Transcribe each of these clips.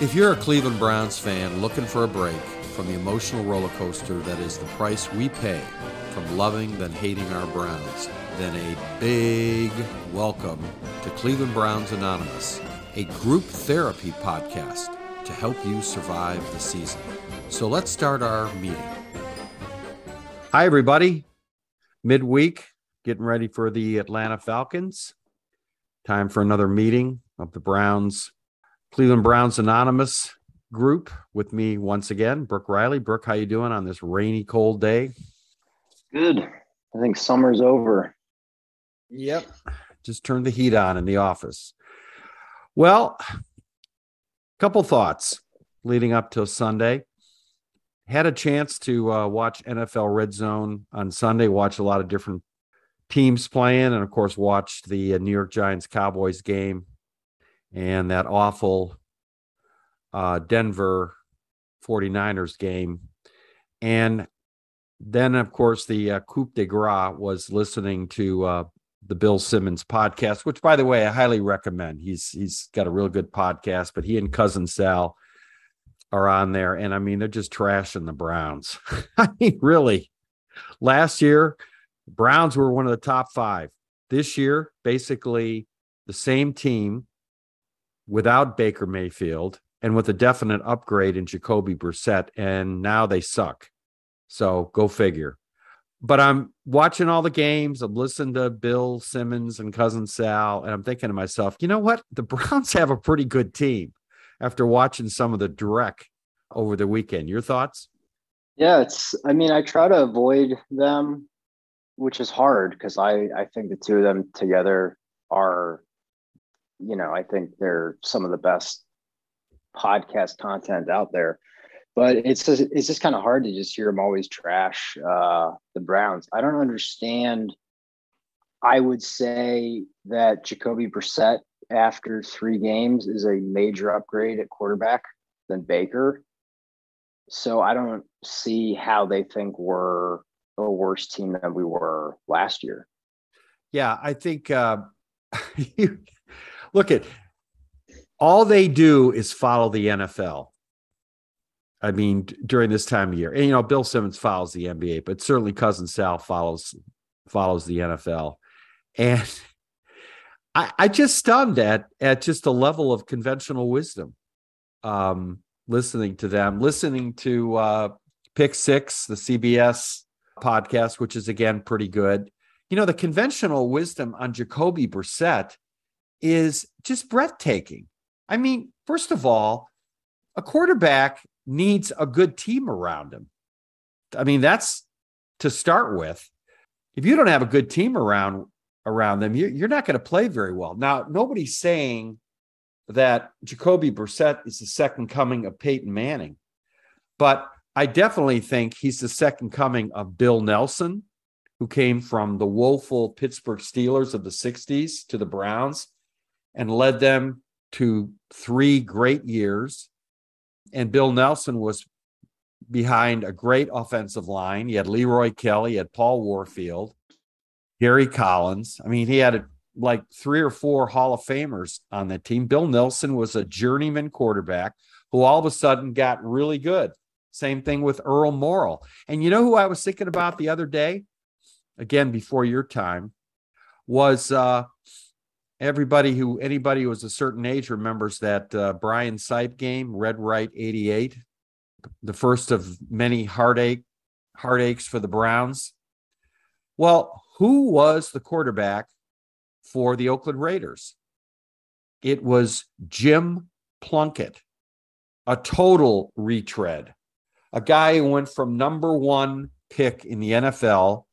If you're a Cleveland Browns fan looking for a break from the emotional roller coaster that is the price we pay from loving then hating our Browns, then a big welcome to Cleveland Browns Anonymous, a group therapy podcast to help you survive the season. So let's start our meeting. Hi, everybody. Midweek, getting ready for the Atlanta Falcons. Time for another meeting of the Browns, Cleveland Browns Anonymous group with me once again, Brooke Reilly. Brooke, how you doing on this rainy, cold day? Good. I think summer's over. Yep. Just turned the heat on in the office. Well, couple thoughts leading up to Sunday. Had a chance to uh, watch NFL Red Zone on Sunday, watch a lot of different teams playing, and of course, watched the uh, New York Giants Cowboys game and that awful uh, Denver 49ers game. And then, of course, the uh, coup de grace was listening to uh, the Bill Simmons podcast, which, by the way, I highly recommend. He's he's got a real good podcast, but he and cousin Sal are on there, and I mean they're just trashing the Browns. I mean, really, last year Browns were one of the top five. This year, basically the same team without Baker Mayfield and with a definite upgrade in Jacoby Brissett, and now they suck. So go figure. But I'm watching all the games. I'm listening to Bill Simmons and cousin Sal, and I'm thinking to myself, you know what? The Browns have a pretty good team after watching some of the direct over the weekend. Your thoughts? Yeah, it's I mean, I try to avoid them, which is hard because I I think the two of them together are you know, I think they're some of the best podcast content out there. But it's just, it's just kind of hard to just hear them always trash uh, the Browns. I don't understand. I would say that Jacoby Brissett after three games is a major upgrade at quarterback than Baker. So I don't see how they think we're a worse team than we were last year. Yeah, I think uh, look at all they do is follow the NFL. I mean, during this time of year, and you know, Bill Simmons follows the NBA, but certainly cousin Sal follows follows the NFL, and I, I just stunned at at just a level of conventional wisdom. Um, listening to them, listening to uh, Pick Six, the CBS podcast, which is again pretty good. You know, the conventional wisdom on Jacoby Brissett is just breathtaking. I mean, first of all, a quarterback needs a good team around him. I mean, that's to start with. If you don't have a good team around around them, you're, you're not going to play very well. Now, nobody's saying that Jacoby Brissett is the second coming of Peyton Manning, but I definitely think he's the second coming of Bill Nelsen, who came from the woeful Pittsburgh Steelers of the 60s to the Browns and led them to three great years. And Bill Nelsen was behind a great offensive line. He had Leroy Kelly, he had Paul Warfield, Gary Collins. I mean, he had like three or four Hall of Famers on that team. Bill Nelsen was a journeyman quarterback who all of a sudden got really good. Same thing with Earl Morrall. And you know who I was thinking about the other day? Again, before your time, was uh, everybody who anybody who was a certain age remembers that uh, Brian Sipe game, Red Right 88, the first of many heartache heartaches for the Browns. Well, who was the quarterback for the Oakland Raiders? It was Jim Plunkett, a total retread, a guy who went from number one pick in the NFL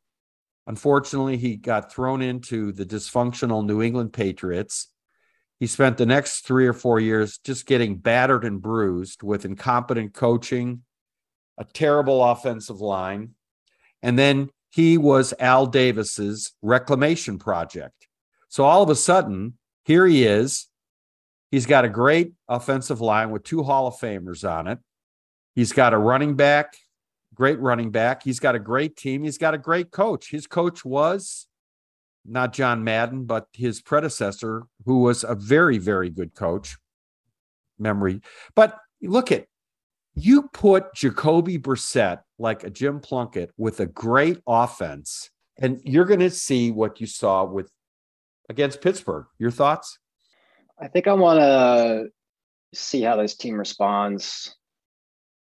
Unfortunately, he got thrown into the dysfunctional New England Patriots. He spent the next three or four years just getting battered and bruised with incompetent coaching, a terrible offensive line. And then he was Al Davis's reclamation project. So all of a sudden, here he is. He's got a great offensive line with two Hall of Famers on it. He's got a running back great running back. He's got a great team. He's got a great coach. His coach was not John Madden, but his predecessor, who was a very, very good coach. memory. But look at you put Jacoby Brissett like a Jim Plunkett with a great offense, and you're going to see what you saw with against Pittsburgh. Your thoughts? I think I want to see how this team responds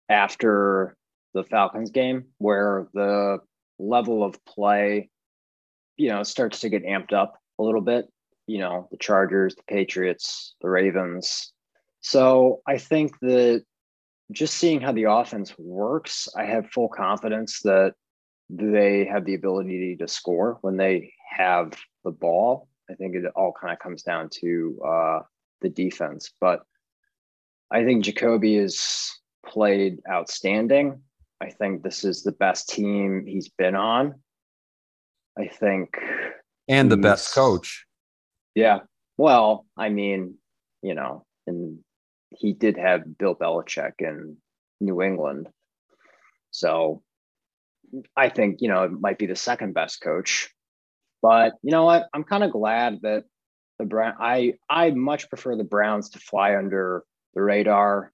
after the Falcons game, where the level of play, you know, starts to get amped up a little bit. You know, the Chargers, the Patriots, the Ravens. So I think that just seeing how the offense works, I have full confidence that they have the ability to score when they have the ball. I think it all kind of comes down to uh, the defense, but I think Jacoby has played outstanding. I think this is the best team he's been on. I think, and the best coach. Yeah. Well, I mean, you know, and he did have Bill Belichick in New England. So I think, you know, it might be the second best coach. But you know what? I'm kind of glad that the Brown I I much prefer the Browns to fly under the radar.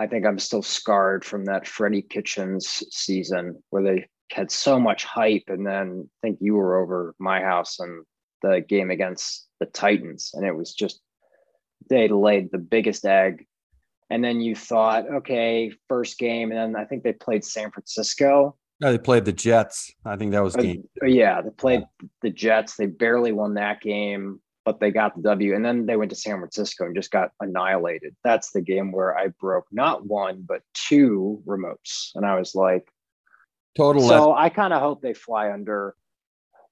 I think I'm still scarred from that Freddie Kitchens season where they had so much hype and then I think you were over my house and the game against the Titans and it was just they laid the biggest egg and then you thought, okay, first game, and then I think they played San Francisco. No, they played the Jets. I think that was uh, game. Uh, yeah, they played yeah. the Jets. They barely won that game, but they got the W. And then they went to San Francisco and just got annihilated. That's the game where I broke not one but two remotes, and I was like, total. So left. I kind of hope they fly under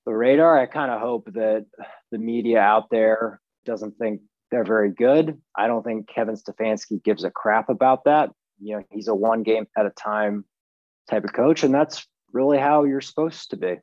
the radar. I kind of hope that the media out there doesn't think they're very good. I don't think Kevin Stefanski gives a crap about that. You know, he's a one game at a time type of coach, and that's really how you're supposed to be.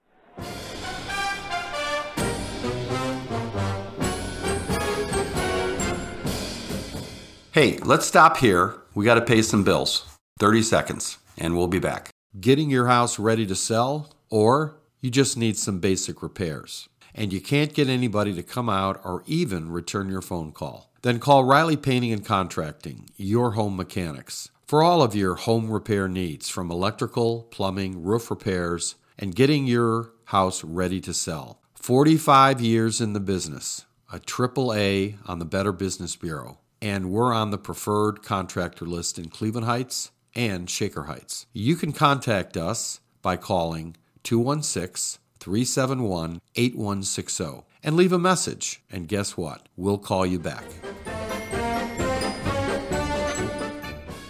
Hey, let's stop here. We got to pay some bills. 30 seconds, and we'll be back. Getting your house ready to sell, or you just need some basic repairs and you can't get anybody to come out or even return your phone call. Then call Reilly Painting and Contracting, your home mechanics, for all of your home repair needs from electrical, plumbing, roof repairs, and getting your house ready to sell. 45 years in the business, a triple A on the Better Business Bureau, and we're on the preferred contractor list in Cleveland Heights and Shaker Heights. You can contact us by calling 216 371 8160 and leave a message. And guess what? We'll call you back.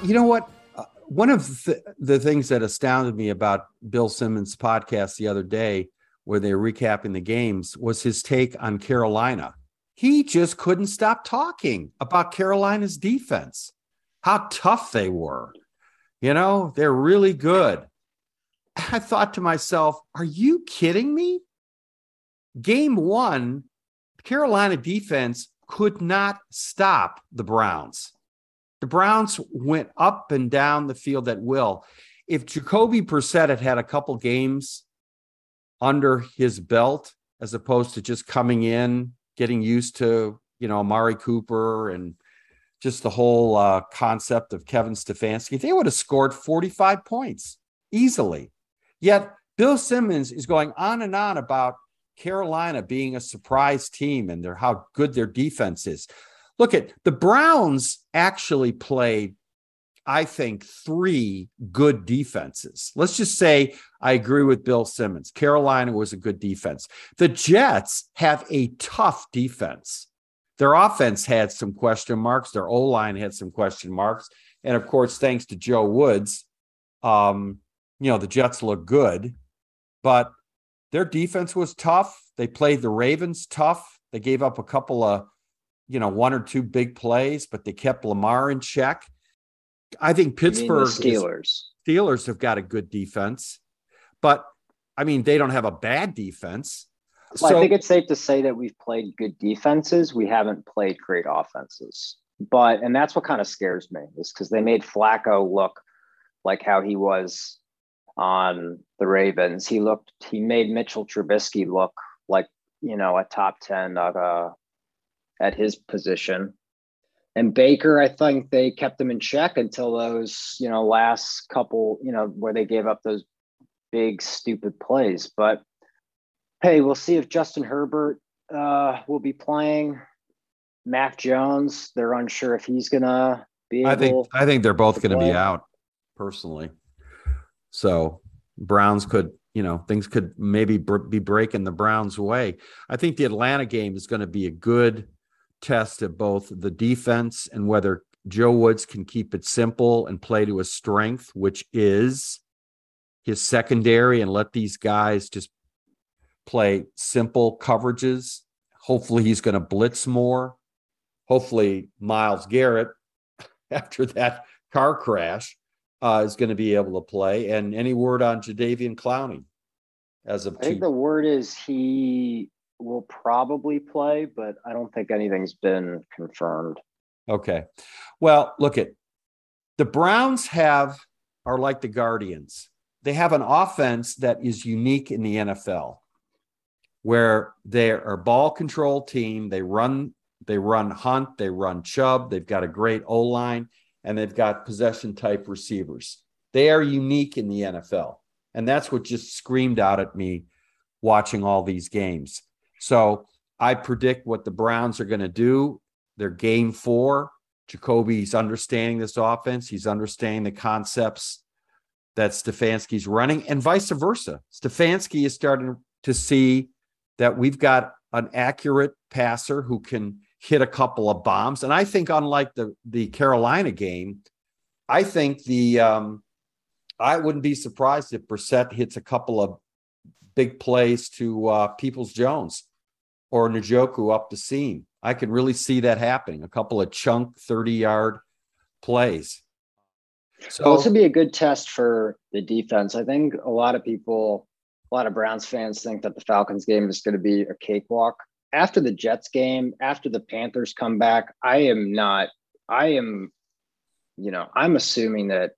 You know what? Uh, one of the, the things that astounded me about Bill Simmons' podcast the other day, where they were recapping the games, was his take on Carolina. He just couldn't stop talking about Carolina's defense, how tough they were. You know, they're really good. I thought to myself, are you kidding me? Game one, Carolina defense could not stop the Browns. The Browns went up and down the field at will. If Jacoby Brissett had had a couple games under his belt, as opposed to just coming in, getting used to, you know, Amari Cooper and just the whole uh, concept of Kevin Stefanski, they would have scored 45 points easily. Yet Bill Simmons is going on and on about Carolina being a surprise team and their how good their defense is. Look at the Browns actually played, I think, three good defenses. Let's just say I agree with Bill Simmons. Carolina was a good defense. The Jets have a tough defense. Their offense had some question marks. Their O line had some question marks. And of course, thanks to Joe Woods, um, you know, the Jets look good, but their defense was tough. They played the Ravens tough. They gave up a couple of, you know, one or two big plays, but they kept Lamar in check. I think Pittsburgh Steelers. Is, Steelers have got a good defense, but I mean, they don't have a bad defense. Well, so, I think it's safe to say that we've played good defenses. We haven't played great offenses. But and that's what kind of scares me is because they made Flacco look like how he was on the Ravens. He looked, he made Mitchell Trubisky look like, you know, a top 10 uh, at his position. And Baker, I think they kept him in check until those, you know, last couple, you know, where they gave up those big stupid plays. But hey, we'll see if Justin Herbert uh, will be playing. Mac Jones, they're unsure if he's gonna be. I think I think they're both going to be out personally. So Browns could, you know, things could maybe br- be breaking the Browns' way. I think the Atlanta game is going to be a good test of both the defense and whether Joe Woods can keep it simple and play to his strength, which is his secondary, and let these guys just play simple coverages. Hopefully, he's going to blitz more. Hopefully, Myles Garrett, after that car crash, uh, is going to be able to play. And any word on Jadeveon Clowney as of I think the word is he will probably play, but I don't think anything's been confirmed. Okay. Well, look at the Browns have are like the Guardians. They have an offense that is unique in the NFL where they are a ball control team. They run, they run Hunt, they run Chubb, they've got a great O line, and they've got possession type receivers. They are unique in the NFL. And that's what just screamed out at me watching all these games. So I predict what the Browns are going to do. Their game four, Jacoby's understanding this offense. He's understanding the concepts that Stefanski's running, and vice versa. Stefanski is starting to see that we've got an accurate passer who can hit a couple of bombs. And I think, unlike the the Carolina game, I think the um, I wouldn't be surprised if Brissett hits a couple of big plays to uh, Peoples Jones or Njoku up the seam. I can really see that happening. A couple of chunk 30 yard plays. So well, this would be a good test for the defense. I think a lot of people, a lot of Browns fans think that the Falcons game is going to be a cakewalk. After the Jets game, after the Panthers come back, I am not, I am, you know, I'm assuming that,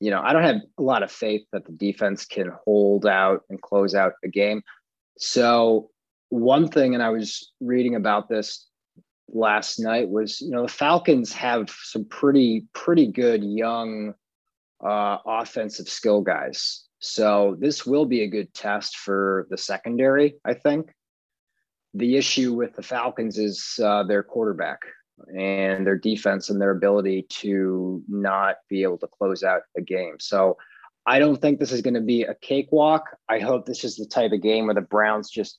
you know, I don't have a lot of faith that the defense can hold out and close out a game. So one thing, and I was reading about this last night, was you know the Falcons have some pretty pretty good young uh, offensive skill guys. So this will be a good test for the secondary, I think. The issue with the Falcons is uh, their quarterback and their defense and their ability to not be able to close out a game. So I don't think this is going to be a cakewalk. I hope this is the type of game where the Browns just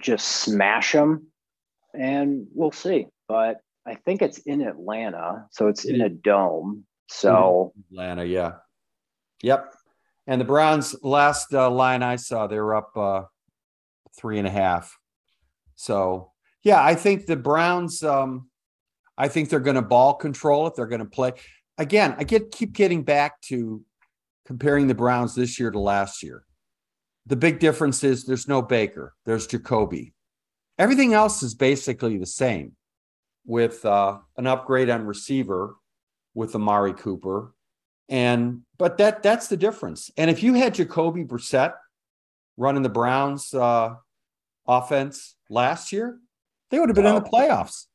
just smash them and we'll see. But I think it's in Atlanta, so it's in a dome. So Atlanta, yeah, yep. And the Browns last uh, line I saw, they were up uh, three and a half. So yeah, I think the Browns. Um, I think they're going to ball control it. They're going to play again. I get keep getting back to comparing the Browns this year to last year. The big difference is there's no Baker, there's Jacoby. Everything else is basically the same with uh, an upgrade on receiver with Amari Cooper. And but that that's the difference. And if you had Jacoby Brissett running the Browns uh, offense last year, they would have been in the playoffs.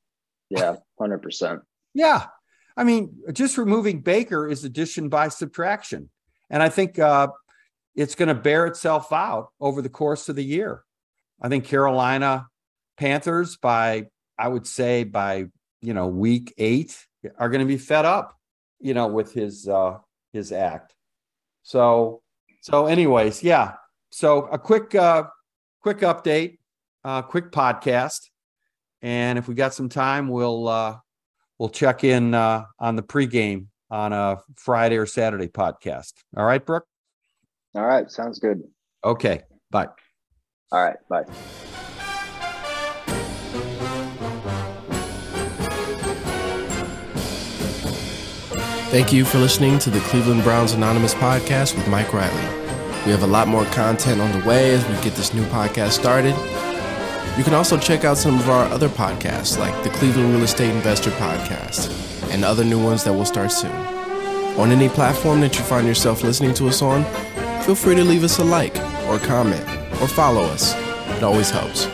Yeah, hundred percent. Yeah, I mean, just removing Baker is addition by subtraction, and I think uh, it's going to bear itself out over the course of the year. I think Carolina Panthers by I would say by you know week 8 are going to be fed up, you know, with his uh his act. So so anyways, yeah. So a quick uh quick update, uh quick podcast. And if we got some time, we'll uh we'll check in uh on the pregame on a Friday or Saturday podcast. All right, Brooke? All right. Sounds good. Okay. Bye. All right. Bye. Thank you for listening to the Cleveland Browns Anonymous podcast with Mike Reilly. We have a lot more content on the way as we get this new podcast started. You can also check out some of our other podcasts, like the Cleveland Real Estate Investor Podcast, and other new ones that will start soon. On any platform that you find yourself listening to us on, feel free to leave us a like or comment or follow us. It always helps.